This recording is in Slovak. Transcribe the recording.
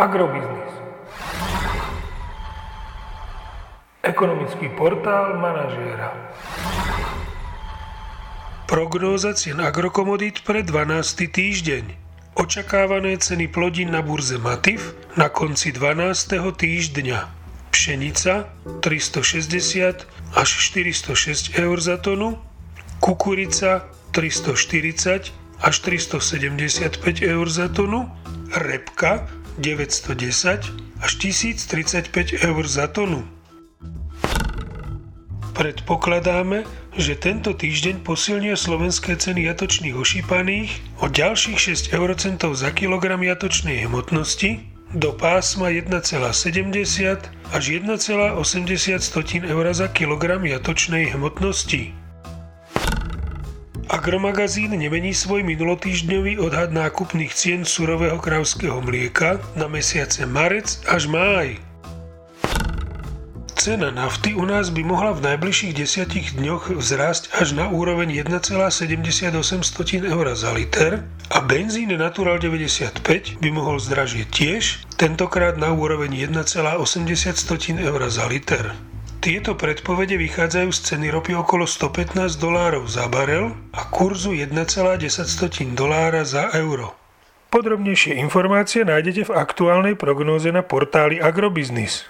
Agrobiznis. Ekonomický portál manažéra. Prognóza cien agrokomodít pre 12. týždeň. Očakávané ceny plodín na burze Matif na konci 12. týždňa. Pšenica 360 až 406 eur za tonu, kukurica 340 až 375 eur za tonu, repka 910 až 1035 eur za tonu. Predpokladáme, že tento týždeň posilnia slovenské ceny jatočných ošípaných o ďalších 6 eurocentov za kilogram jatočnej hmotnosti do pásma 1,70 až 1,80 eur za kilogram jatočnej hmotnosti. Agromagazín nemení svoj minulotýždňový odhad nákupných cien surového kravského mlieka na mesiace marec až máj. Cena nafty u nás by mohla v najbližších desiatich dňoch vzrásť až na úroveň 1,78 eur za liter a benzín Natural 95 by mohol zdražieť tiež, tentokrát na úroveň 1,80 eur za liter. Tieto predpovede vychádzajú z ceny ropy okolo 115 dolárov za barel a kurzu 1,10 dolára za euro. Podrobnejšie informácie nájdete v aktuálnej prognóze na portáli Agrobiznis.